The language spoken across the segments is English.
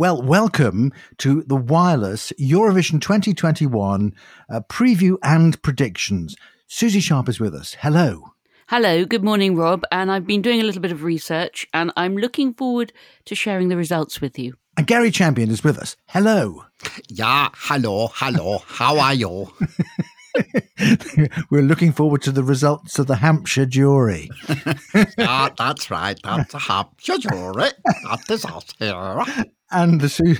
Well, welcome to the Wireless Eurovision 2021 uh, preview and predictions. Susie Sharp is with us. Hello. Hello, good morning, Rob. And I've been doing a little bit of research and I'm looking forward to sharing the results with you. And Gary Champion is with us. Hello. Yeah, hello, hello. How are you? We're looking forward to the results of the Hampshire jury. yeah, that's right. That's a Hampshire jury. That is us here. And the Su-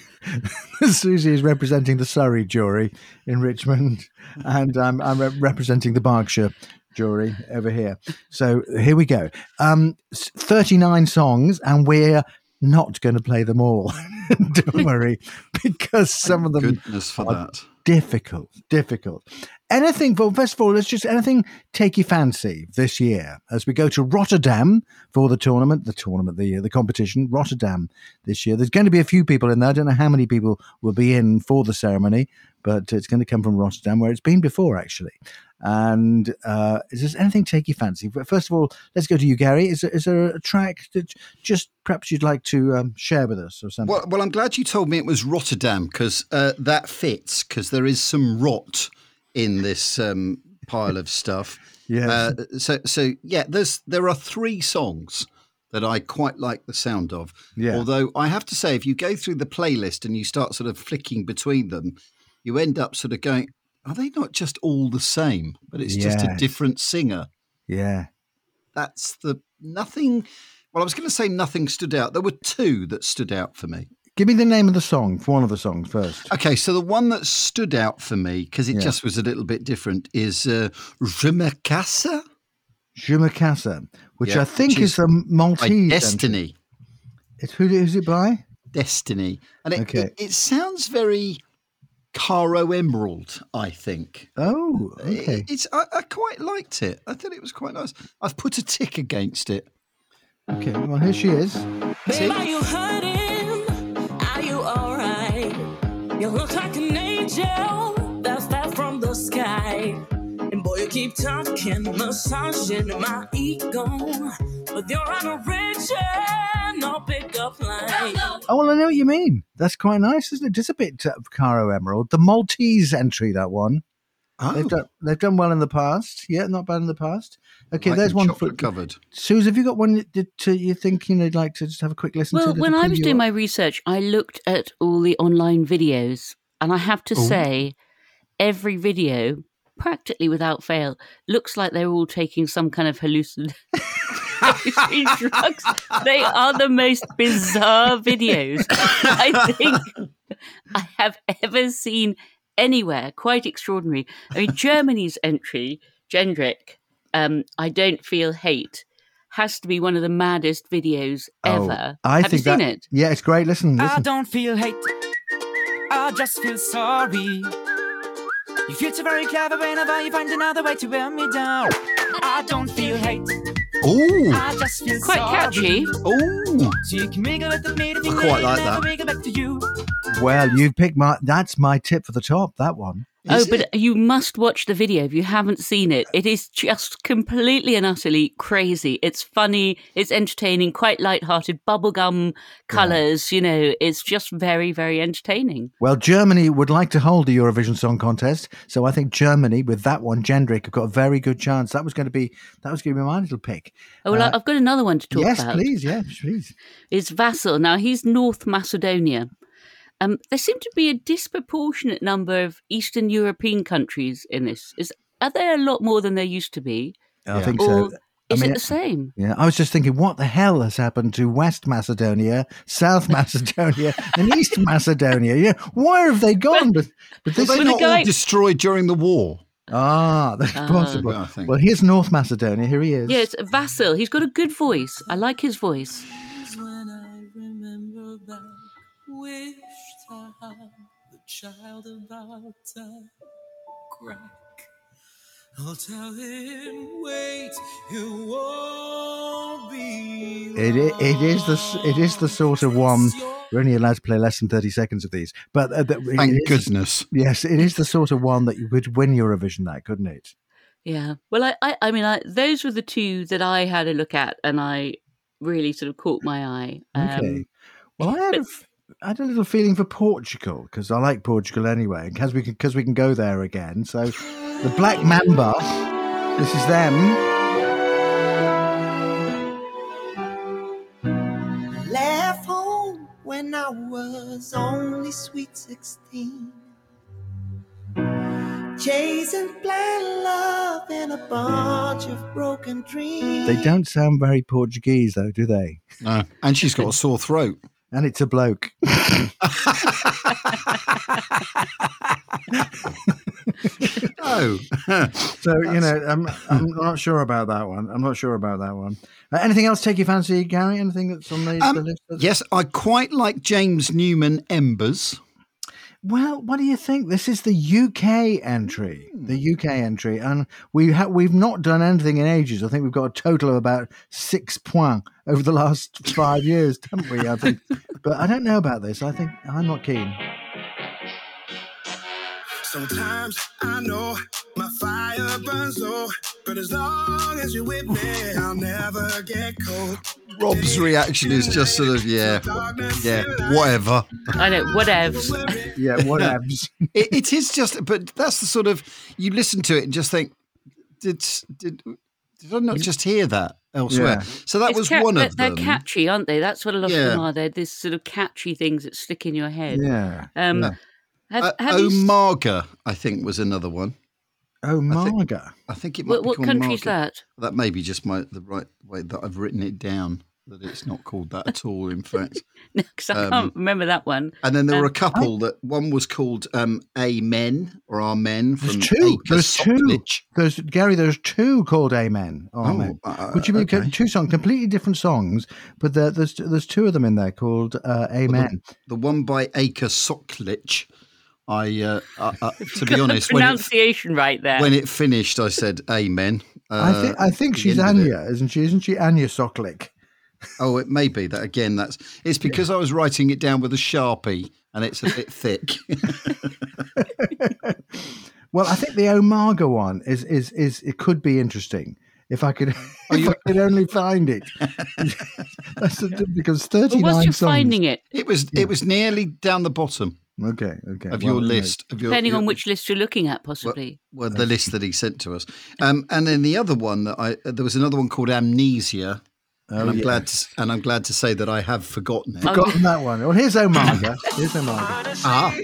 Susie is representing the Surrey jury in Richmond, and I'm, I'm re- representing the Berkshire jury over here. So here we go. Um, 39 songs, and we're not going to play them all. Don't worry, because some of them Goodness for are that. difficult, difficult. Anything, well, first of all, let's just anything take your fancy this year as we go to Rotterdam for the tournament, the tournament, the the competition, Rotterdam this year. There's going to be a few people in there. I don't know how many people will be in for the ceremony, but it's going to come from Rotterdam, where it's been before, actually. And uh, is there anything take your fancy? But First of all, let's go to you, Gary. Is there, is there a track that just perhaps you'd like to um, share with us or something? Well, well, I'm glad you told me it was Rotterdam because uh, that fits because there is some rot in this um, pile of stuff. Yeah. Uh, so, so yeah, there's there are three songs that I quite like the sound of. Yeah. Although I have to say, if you go through the playlist and you start sort of flicking between them, you end up sort of going, "Are they not just all the same?" But it's just a different singer. yeah. That's the nothing. Well, I was going to say nothing stood out. There were two that stood out for me. Give me the name of the song for one of the songs first. Okay, so the one that stood out for me because it Yeah. just was a little bit different is uh, Je me casse Je me casse, which Yeah, I think which is is the Maltese. entry. Destiny. It's who is it by? Destiny, and it, Okay. it, it sounds very Caro Emerald. I think. Oh, It- okay. it's I, I quite liked it. I thought it was quite nice. I've put a tick against it. Okay, well, here she is. Babe, You look like an angel that fell from the sky. And boy, you keep talking, massaging my ego. But you're on a rich no pickup line. Oh, well, I know what you mean. That's quite nice, isn't it? Just a bit of Caro Emerald. The Maltese entry, that one. Oh, They've done they've done well in the past. Yeah, not bad in the past. Okay, there's one for covered. Suze. Have you got one that that, uh, you think you know, you'd like to just have a quick listen to? Well, to when I was doing of? my research, I looked at all the online videos, and I have to Ooh. say, every video, practically without fail, looks like they're all taking some kind of hallucin- hallucinogen drugs. They are the most bizarre videos I think I have ever seen anywhere. Quite extraordinary. I mean, Germany's entry, Jendrik, um, I don't feel hate. Has to be one of the maddest videos Oh, ever. I Have think you seen that, it? Yeah, it's great. Listen, listen. I don't feel hate. I just feel sorry. You feel so very clever whenever you find another way to wear me down. I don't feel hate. Oh, I just feel Quite sorry. catchy. oh, So you can wiggle with me if I quite like that. back to you. Well, you've picked my. That's my tip for the top. That one. Oh, Is but it? you must watch the video if you haven't seen it. It is just completely and utterly crazy. It's funny, it's entertaining, quite light-hearted, bubblegum colours, you know, it's just very, very entertaining. Well, Germany would like to hold the Eurovision Song Contest, so I think Germany with that one, Jendrik, have got a very good chance. That was going to be that was going to be my little pick. Oh, well, Uh, I've got another one to talk yes, about. Yes, please, yeah, please. It's Vasil. Now, he's North Macedonia. Um, there seem to be a disproportionate number of Eastern European countries in this. Is Are there a lot more than there used to be? I think Or so. I is mean, it the same? Yeah, I was just thinking, what the hell has happened to West Macedonia, South Macedonia, and East Macedonia? Yeah, where have they gone? But, but this they Well, the not guy- all destroyed during the war? ah, that's Ah. possible. I. Well, here's North Macedonia. Here he is. Yeah, it's Vasil. He's got a good voice. I like his voice. The child about to crack. I'll tell him, wait, you won't be. It, it is the it is the sort of one we're only allowed to play less than thirty seconds of these, but uh, that- Thank is- goodness. Yes, it is the sort of one that you would win Eurovision. That couldn't it? Yeah. Well, I, I, I mean, I, those were the two that I had a look at, and I really sort of caught my eye. Um, Okay. Well, I had a, f- I had a little feeling for Portugal because I like Portugal anyway. Because we can, because we can go there again. So, the Black Mamba. This is them. Left home when I was only sweet 16. Chasing blind love in a bunch of broken dreams. They don't sound very Portuguese though, do they? No. And she's got a sore throat. And it's a bloke. Oh. So you know, I'm, I'm not sure about that one. I'm not sure about that one. Uh, anything else take your fancy, Gary? Anything that's on the, Um, the list? yes, I quite like James Newman Embers. Well, what do you think? This is the UK entry, the hmm. UK entry, and we ha- we've not done anything in ages. I think we've got a total of about six points over the last five years, haven't we? I think, but I don't know about this. I think I'm not keen. Sometimes I know my fire burns low, but as long as you're with me, I'll never get cold. Rob's reaction is just sort of, yeah, yeah, whatever. I know, whatevs. Yeah, whatevs. It, it is just, but that's the sort of, you listen to it and just think, did, did, did I not just hear that elsewhere? Yeah. So that It's was ca- one they're, of they're catchy, aren't they? That's what a lot Yeah. of them are. They're these sort of catchy things that stick in your head. yeah. Um, Yeah. Have, Uh, you, s- Omaga, I think, was another one. Oh, I think- Marga. I think it might what, be what called country's that? That may be just my the right way that I've written it down. That it's not called that at all. In fact, Because I Um, can't remember that one. and then there were a Um, couple that one was called um, Amen or Amen There's from two. Acre There's two. Sockledge. There's Gary. There's two called Amen. Amen. Oh, uh, Which you mean okay. two songs, completely different songs, but there, there's there's two of them in there called uh, Amen. The one by Acre Sockledge. I, uh, uh, uh, to be honest, the when it, pronunciation right there. when it finished, I said Amen. I think Uh, I think she's end of it. Anya, isn't she? Isn't she Anya Soklik? Oh, it may be that again. That's it's because I was writing it down with a sharpie and it's a bit thick. Well, I think the Omaga one is is is it could be interesting if I could if I could only find it. That's the, because thirty nine. but nine once you're songs. finding it, It was it was nearly down the bottom Okay, okay. of well, your you know. list of your depending your- on which list you're looking at, possibly. well the list that he sent to us. Um, and then the other one that I there was another one called Amnesia. Oh, and I'm yeah. glad to, and I'm glad to say that I have forgotten it. Forgotten that one. Well, here's Omaga. Here's Omaga. Ah,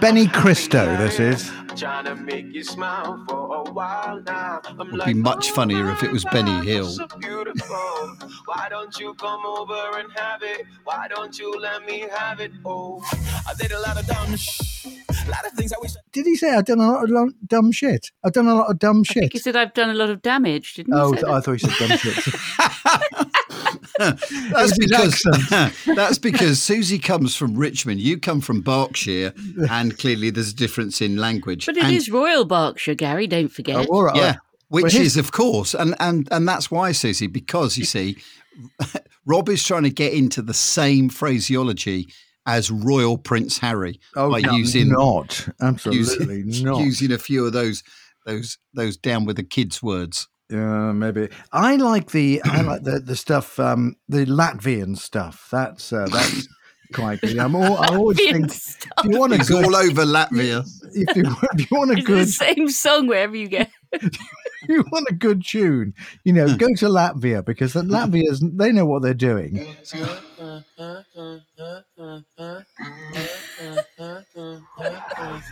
Benny Cristo. This is. Trying to make you smile for a while now. I'm Would be much funnier if it was Benny Hill. So beautiful. Why don't you come over and have it? Why don't you let me have it? Oh, I did a lot of dumb sh- a lot of things I wish I Did he say I've done a lot of lo- dumb shit? I've done a lot of dumb shit. I think shit. he said I've done a lot of damage, didn't he? Oh, th- I thought he said dumb shit. that's because that's because Susie comes from Richmond. You come from Berkshire, and clearly there's a difference in language. But it is and, Royal Berkshire, Gary. Don't Oh, forget. all right, yeah, right. which Well, his- is of course, and and and that's why Susie, because you see, Rob is trying to get into the same phraseology as Royal Prince Harry Oh, by no, using not absolutely using, not. using a few of those those those down with the kids words. Yeah, maybe. I like the I like the the stuff, um, the Latvian stuff. That's uh, that's quite good. I'm all, I always Latvian think stuff. if you want a He's good, all over Latvia. if you if you want a It's good the same song wherever you go. you want a good tune, you know, go to Latvia because the Latvians they know what they're doing.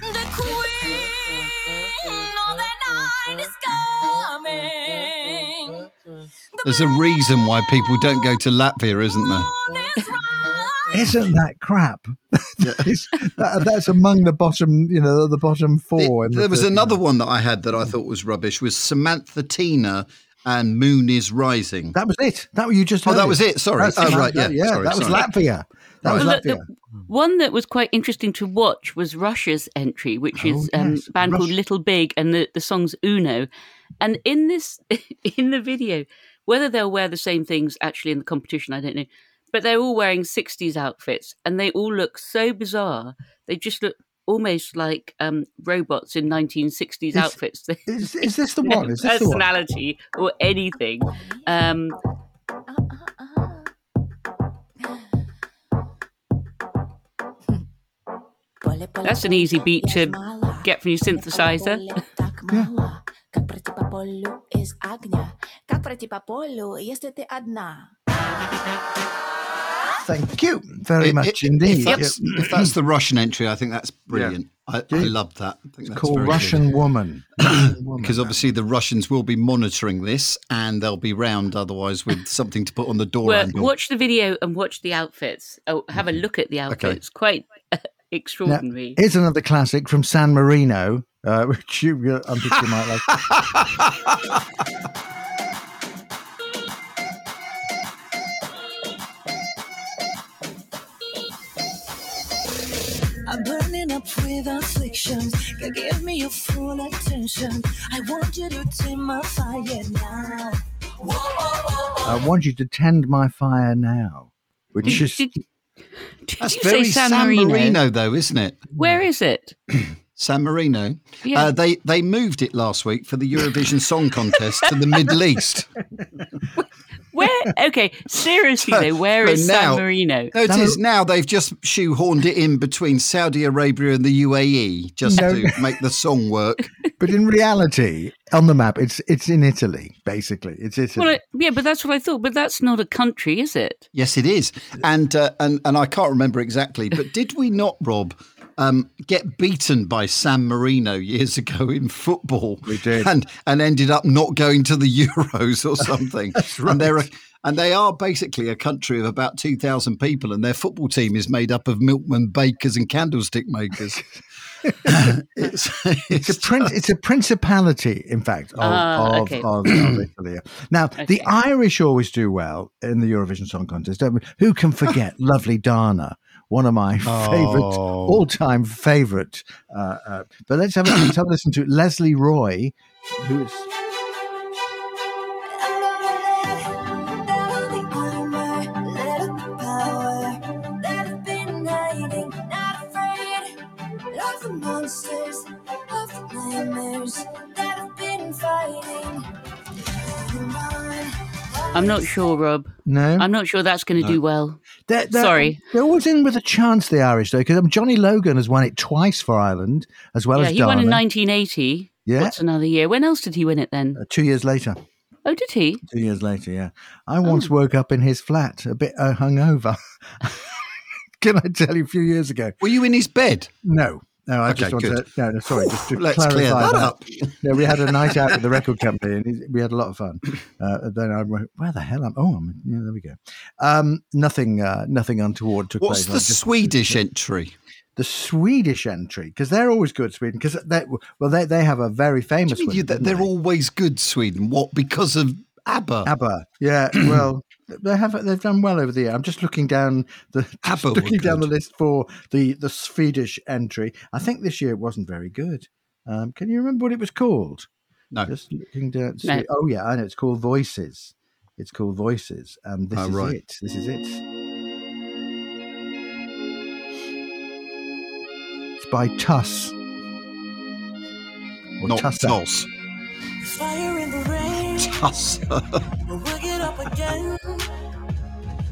The queen of the night is coming. There's a reason why people don't go to Latvia, isn't there? Isn't that crap? It's- that, that's among the bottom, you know, the bottom four. It- in the there was another one that I had that I thought was rubbish. Was Samantha Tina and Moon is Rising. That was it. That was you just. Oh, heard that was it. Sorry. That's Oh, right, yeah, yeah. sorry, that was sorry. Latvia. That was Well, Latvia. the one that was quite interesting to watch was Russia's entry, which is Oh, um, yes. a band called Little Big, and the, the song's Uno. And in this, in the video, whether they'll wear the same things actually in the competition, I don't know. But they're all wearing '60s outfits, and they all look so bizarre. They just look almost like um, robots in 1960s is, outfits. Is, is this the one? Is this personality the one? or anything? Um, that's an easy beat to get from your synthesizer. yeah. Thank you very It- much it- indeed. If that's, Yeah. if that's the Russian entry, I think that's brilliant. I, I love that. I think that's called Russian Woman. Woman. Because obviously the Russians will be monitoring this and they'll be round otherwise with something to put on the door Well, watch the video and watch the outfits. Oh, have a look at the outfits. Quite Now, extraordinary. here's another classic from San Marino, uh, which you, you- I'm sure you might like. Burning up with afflictions. God, give me your full attention. I want you to tame my fire now. Whoa, I want you to tend my fire now, which Did, is did, did That's you very say San, San Marino? Marino, though, isn't it? Where is it? San Marino. Yeah. Uh, they they moved it last week for the Eurovision Song Contest to the Middle East. Where? Okay, seriously So- though, where so is now- San Marino? No, it No. is now. They've just shoehorned it in between Saudi Arabia and the UAE just No. to make the song work. but in reality, on the map, it's it's in Italy. Basically, it's Italy. Well, I, yeah, but that's what I thought. But that's not a country, is it? Yes, it is, and uh, and and I can't remember exactly, but did we not, Rob, um, get beaten by San Marino years ago in football? We did. and and ended up not going to the Euros or something. That's right. And they're a, and they are basically a country of about two thousand people, and their football team is made up of milkmen, bakers, and candlestick makers. it's, It's a prin- it's a principality, in fact, of, of, okay. of, of Italy. Now, the Irish always do well in the Eurovision Song Contest. don't we? Who can forget lovely Dana? One of my favorite, Oh. all-time favorite. Uh, uh, but let's have, a, let's have a listen to Lesley Roy, who is Monsters of the nightmares that have been fighting. I'm not sure, Rob. no. I'm not sure that's going to do well. They're, they're- Sorry. they're always in with a chance. The Irish, though, because um, Johnny Logan has won it twice for Ireland, as well yeah, as he Dana. won in 1980. Yeah. What's another year? When else did he win it then? Uh, two years later. Oh, did he? Two years later, yeah. I Oh. once woke up in his flat, a bit uh, hungover. Can I tell you, a few years ago? Were you in his bed? No, no. I Okay, just want good. to. No, sorry. Just to Let's clarify clear that that. up. No, we had a night out with the record company, and we had a lot of fun. Uh, then I went, "Where the hell am? Oh, I'm, yeah, there we go. Um, nothing, uh, nothing untoward took What's place. the I just- Swedish entry? the Swedish entry because they're always good. Sweden because they well they they have a very famous. I mean, one, you- they're they? always good, Sweden. What? Because of ABBA? ABBA. Yeah, well, they have they've done well over the year. I'm just looking down the ABBA were looking down the list for the the Swedish entry. I think this year it wasn't very good. Um, can you remember what it was called? No. Just looking down. No. Oh yeah, I know. It's called Voices. It's called Voices, and this Oh, is right. it. This is it. It's by Tuss. Or Not Tusser. Toss. Fire in the rain. Tuss. We'll get up again.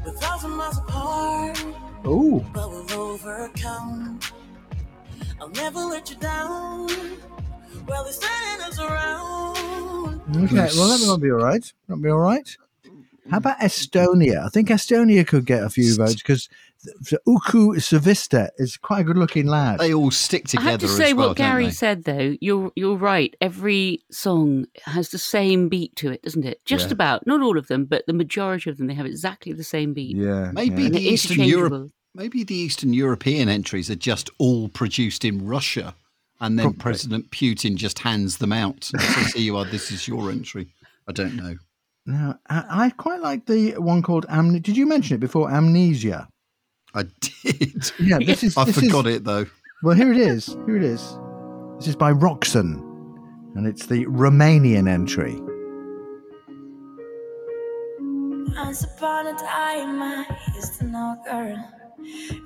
We're thousand miles apart, Oh, but we'll overcome. I'll never let you down. Well, they're turning us around. okay. Well, that might be all right. That'll be all right. How hmm. about Estonia? I think Estonia could get a few votes because Uku Suviste is quite a good-looking lad. they all stick together. I together have to say well, what Gary said though. You're you're right. Every song has the same beat to it, doesn't it? Just Yeah. about. Not all of them, but the majority of them they have exactly the same beat. yeah, Maybe yeah. The Eastern Europe, maybe the Eastern European entries are just all produced in Russia, and then Probably. President Putin just hands them out and says, "Here you are. This is your entry." I don't know. No, I, I quite like the one called Amnesia. Did you mention it before? Amnesia. I did. Yeah, this is. I this forgot is, it though. Well, here it is. Here it is. This is by Roxen, and it's the Romanian entry. Once upon a time, I used to know a girl.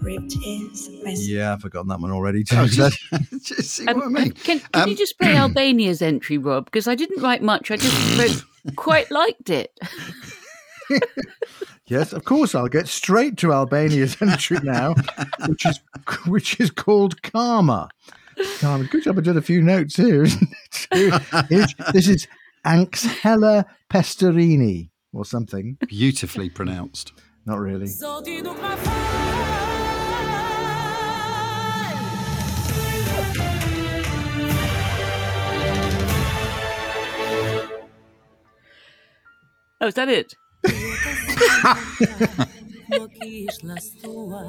Ripped his mess. Yeah, I've forgotten that one already. Too. Oh, just, just see Um, what I mean. Can, can Um, you just play Albania's entry, Rob? Because I didn't write much. I just wrote, quite liked it. Yes, of course. I'll get straight to Albania's entry now, which is which is called Karma. Karma. Good job. I did a few notes here. Isn't it? Here- this is Anxhela Pesterini or something. Beautifully pronounced. Not really. So ti duk ma fal Oh, is that it? Më kish lastua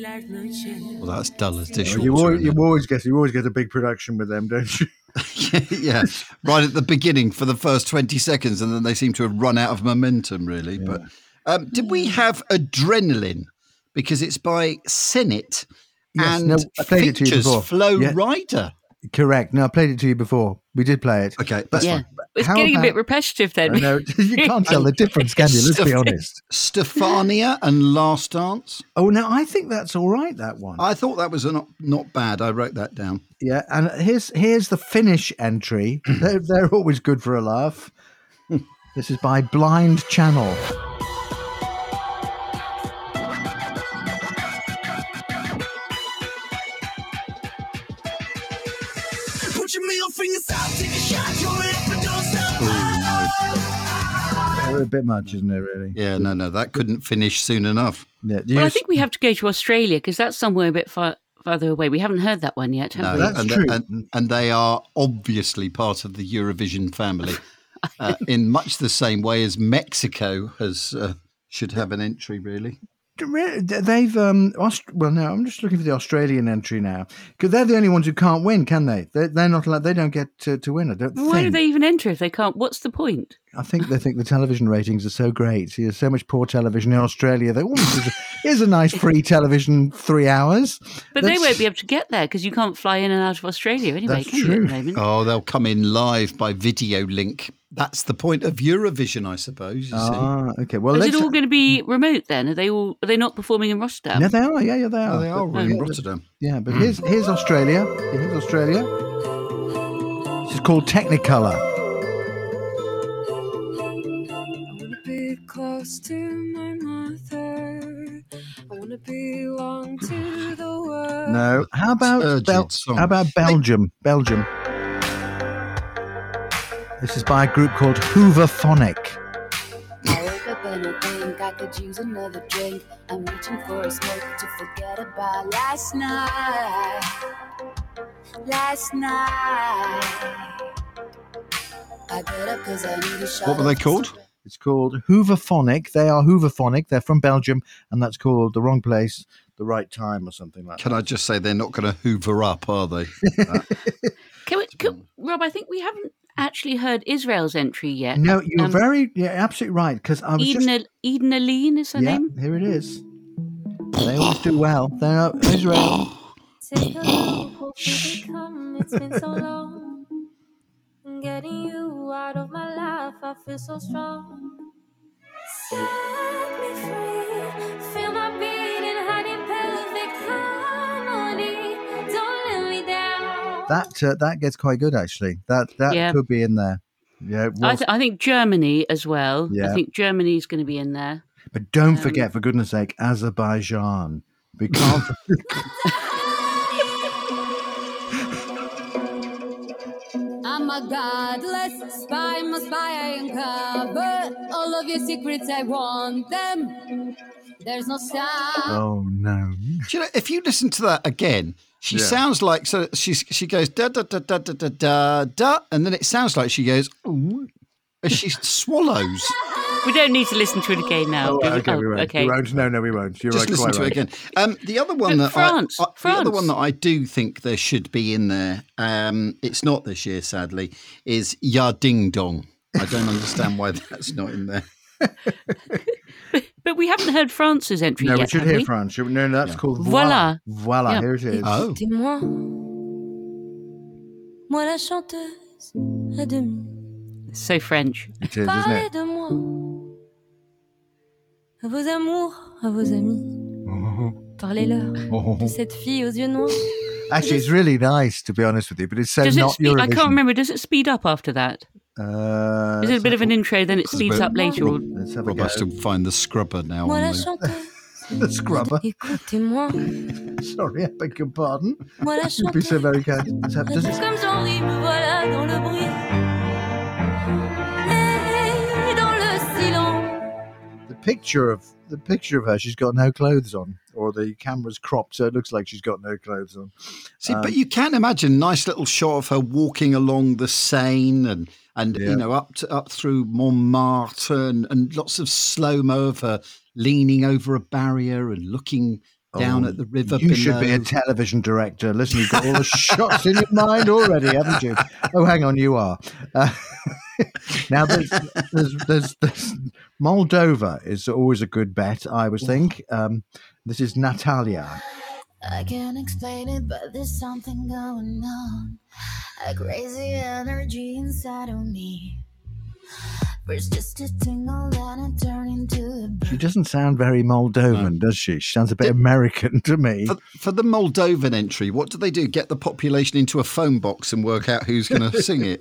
Lart në qelë Well, that's dull as You dishwater. always, you always get you always get a big production with them, don't you? yeah, right at the beginning for the first 20 seconds, and then they seem to have run out of momentum, really. But um, did we have Adrenaline? Because it's by Senhit Yes, and no, I played it to you features before. Flo Yeah. Rida. Correct. No, I played it to you before. We did play it. Okay, that's yeah. fine. It's How getting a bit repetitive then. I know you can't tell the difference, can you? Let's be honest. Stefania and Last Dance. Oh, no, I think that's all right. That one. I thought that was a not, not bad. I wrote that down. Yeah, and here's here's the Finnish entry. they're, they're always good for a laugh. this is by Blind Channel. They're a bit much, isn't it? Really? Yeah, no, no, that couldn't finish soon enough. Yeah. do well, I s- think we have to go to Australia because that's somewhere a bit far farther away. We haven't heard that one yet, have No, we? That's and, true. And, and they are obviously part of the Eurovision family uh, in much the same way as Mexico has uh, should have an entry, really. Re- They've um. Aust- well, no, I'm just looking for the Australian entry now because they're the only ones who can't win, can they? They're, they're not allowed. They don't get to, to win. I don't Why do they even enter if they can't? What's the point? I think they think the television ratings are so great. There's so much poor television in Australia. They, oh, here's, a, nice free television, three hours. But they won't be able to get there because you can't fly in and out of Australia anyway, That's can you, at the moment? Oh, they'll come in live by video link. That's the point of Eurovision, I suppose. You see. Ah, okay. Well, Is it all going to be remote then? Are they all? Are they not performing in Rotterdam? yeah, they are. Yeah, yeah, they are. Oh, they are But- in Rotterdam. Yeah, but here's here's Australia. Here's Australia. This is called Technicolor. I wanna be close to my mother. I wanna belong to the world. No, how about Bel- how about Belgium? Belgium. This is by a group called Hooverphonic. I woke up and I think I could use another drink. I'm reaching for a smoke to forget about last night. Last night. I get up because I need a shot. What were they called? It's called Hooverphonic. They are Hooverphonic. They're from Belgium, and that's called the wrong place, the right time, or something like Can that. Can I just say they're not going to hoover up, are they? Can we, can, Rob, I think we haven't actually heard Israel's entry yet. No, you're Um, very, yeah, absolutely right. Because I was Eden, just, Al- Eden Alene is her yeah, name. here it is. They always do well. They're Israel. Take a look, hope you come. It's been so long. Getting you out of my life, I feel so strong. Set me free. Feel my beating heart in perfect That uh, that gets quite good actually. That that Yeah. could be in there. Yeah, it I, th- I think Germany as well. Yeah. I think Germany's going to be in there. but don't um, forget, for goodness sake, Azerbaijan. We can't. I'm a godless spy, my spy I uncover all of your secrets. I want them. There's no stop. oh no! Do you know, if you listen to that again, she Yeah. sounds like so. She's she goes da da da da da da da da, and then it sounds like she goes ooh, as she swallows. We don't need to listen to it again now. Oh, do we? okay, we Oh, won't. okay. We won't. No, no, we won't. You're Just right. listen quite to right. it again. Um, the other one Look, that I- France, I, the other France. one that I do think there should be in there. Um, it's not this year, sadly. Is Ya Ding Dong. I don't understand why that's not in there. But we haven't heard France's entry No, yet. we should hear we? France. No, no, that's called Voilà. Voila. Yeah. Here it is. Oh, Écoutez-moi, moi la chanteuse à demi. So French. It is, isn't Parlez it? de moi, à vos amours, à vos amis. Parlez-leur de cette fille aux yeux noirs. Actually, it's really nice to be honest with you, but it's so Does it not speed? I can't remember. Does it speed up after that? Uh, Is it a bit of an intro, then it speeds up later? Or... Let's have a Rob go. has to find the scrubber now. Moi on the- chanteuse, The scrubber. écoutez-moi. Sorry, I beg your pardon. Moi You'd be so very kind. Let's have- does it- comme j'en ris, me voilà dans le bruit. Et dans le silence. the picture of the picture of her, she's got no clothes on, or the camera's cropped, so it looks like she's got no clothes on. See, Um, but you can imagine nice little shot of her walking along the Seine and and Yeah. you know up to, up through Montmartre and, and lots of slow mo of her leaning over a barrier and looking down Oh, at the river. You should be a television director. Listen, you've got all the shots in your mind already, haven't you? Oh, hang on, you are. Uh, now, there's, there's, there's, there's Moldova is always a good bet, I would think. Um, this is Natalia. I can't explain it, but there's something going on. A crazy energy inside of me. First just a tingle, then it turned into a She doesn't sound very Moldovan, does she? She sounds a bit American to me. For, for the Moldovan entry, what do they do? Get the population into a phone box and work out who's going to sing it?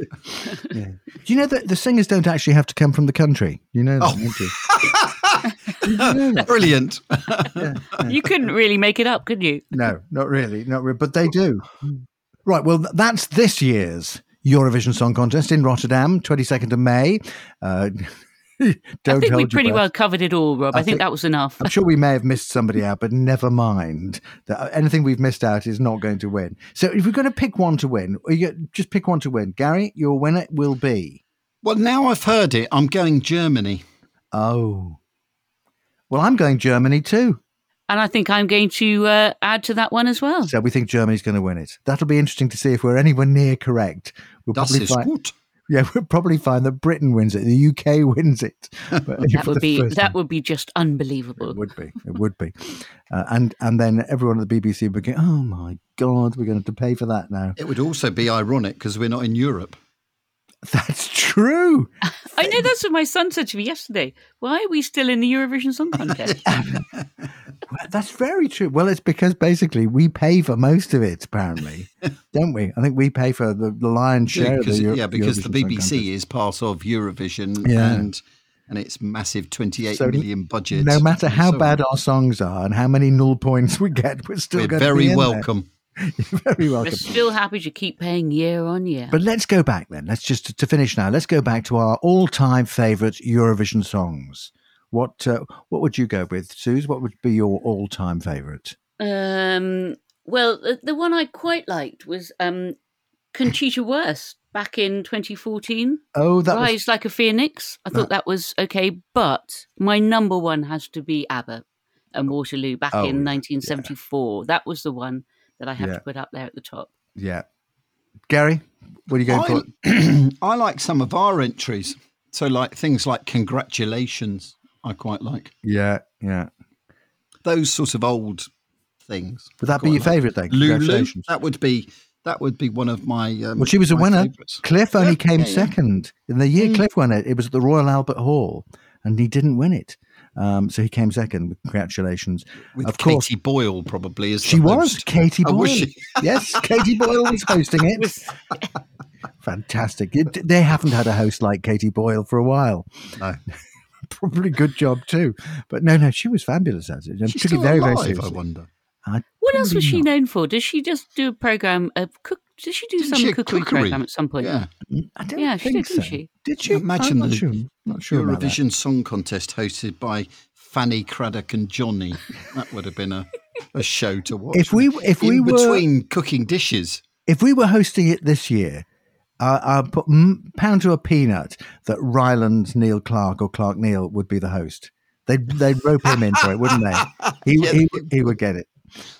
Do you know that the singers don't actually have to come from the country? You know that, Oh. don't you? You? Brilliant. You couldn't really make it up, could you? No, not really, not really, but they do. Right. Well, that's this year's Eurovision Song Contest in Rotterdam, twenty second of May. Uh, don't I think hold we your pretty well covered it all, Rob. I I, think, think- that was enough. I'm sure we may have missed somebody out, but never mind. That uh, anything we've missed out is not going to win. So, if we're going to pick one to win, or you get, just pick one to win. Gary, your winner will be. Well, now I've heard it, I'm going Germany. Oh, well, I'm going Germany too. And I think I'm going to uh, add to that one as well. So we think Germany's going to win it. That'll be interesting to see if we're anywhere near correct. We'll Das probably ist find, gut. yeah, we'll probably find that Britain wins it, the UK wins it. But That would be that time. would be just unbelievable. It would be. It would be. Uh, and and then everyone at the BBC would go, "Oh my God, we're going to have to pay for that now." It would also be ironic because we're not in Europe. That's true. I know that's what my son said to me yesterday. Why are we still in the Eurovision Song Contest? Well, That's very true. Well, it's because basically we pay for most of it, apparently, don't we? I think we pay for the, the lion's share of the Euro- yeah, because the Eurovision Song BBC is part of Eurovision Yeah. and and its massive twenty-eight So million budget. No matter how so on. bad our songs are and how many null points we get, we're still we're going be very welcome. there. Welcome. very We're welcome. still happy to keep paying year on year. But let's go back then. Let's just to finish now. Let's go back to our all-time favourite Eurovision songs. What uh, what would you go with, Suze? What would be your all-time favourite? Um, well, the, the one I quite liked was um, Conchita Wurst back in 2014. Oh, that was Rise Like a Phoenix. I thought that was okay, but my number one has to be ABBA and Waterloo back Oh, in yeah, 1974. That was the one that I have Yeah. to put up there at the top. yeah. Gary, what are you going for? I, I like some of our entries. So, like things like congratulations, I quite like Yeah, yeah. those sort of old things. Would that be your like. favourite then? Lulu, Congratulations. that would be that would be one of my. Um, Well, she was a winner. favourites. Cliff only Yeah, came yeah, yeah. second in the year Mm. Cliff won it. It was at the Royal Albert Hall, and he didn't win it. Um, so he came second. Congratulations! With of course, Katie Boyle, probably as the she was host. Katie Oh, Boyle. was she? yes, Katie Boyle was hosting it. Fantastic. It- they haven't had a host like Katie Boyle for a while. No. Probably good job too. But no, no, she was fabulous at it. And She's took still very, very alive, I seriously. wonder. I- What else was she not. known for? Does she just do a program of cook? Did she do Didn't some she cookery, cookery? program at some point? Yeah, I don't Yeah, she think did, didn't so. she? Did she? Imagine I'm not the sure. Not sure about that. Eurovision Song Contest hosted by Fanny Cradock and Johnny. That would have been a, a show to watch. If we if we in were between cooking dishes, if we were hosting it this year, uh, I'll put m- pound to a peanut that Rylan Neil Clark or Clark Neil would be the host. They'd they'd rope him in for it, wouldn't they? He Yeah, he, they he would get it.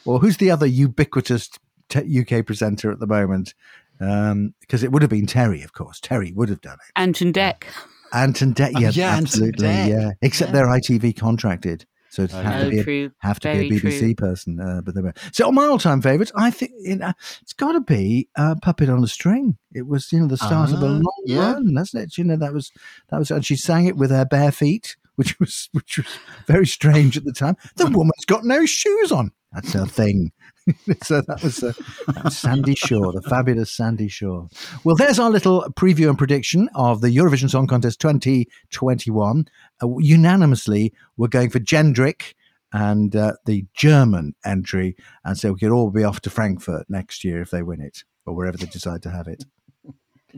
Or who's the other ubiquitous t- UK presenter at the moment? Because it would have been Terry, of course. Terry would have done it. Ant and Dec. Anton Deck, Oh, yeah, yeah, Anton absolutely, Deck. yeah. Except Yeah. they're ITV contracted, so it'd Oh, have to be a, have to Very be a BBC true. person. Uh, but they were. So my all-time favourites, I think you know, it's got to be uh, "Puppet on a String." It was you know the start of a Ah, long yeah. run, hasn't it? You know that was that was, and she sang it with her bare feet, which was which was very strange at the time. The woman's got no shoes on. That's her thing. so that was, uh, that was Sandie Shaw, the fabulous Sandie Shaw. Well, there's our little preview and prediction of the Eurovision Song Contest 2021. Uh, unanimously, we're going for Jendrik and uh, the German entry. And so we could all be off to Frankfurt next year if they win it or wherever they decide to have it.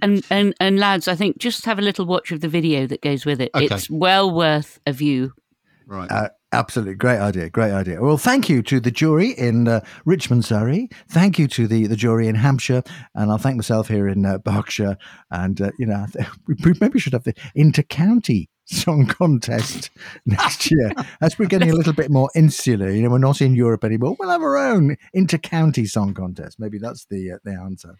And, and and lads, I think just have a little watch of the video that goes with it. Okay. It's well worth a view. Right. Uh, absolutely. Great idea. Great idea. Well, thank you to the jury in uh, Richmond, Surrey. Thank you to the, the jury in Hampshire. And I'll thank myself here in uh, Berkshire. And, uh, you know, we maybe should have the inter-county song contest next year. As we're getting a little bit more insular, you know, we're not in Europe anymore. We'll have our own inter-county song contest. Maybe that's the, uh, the answer.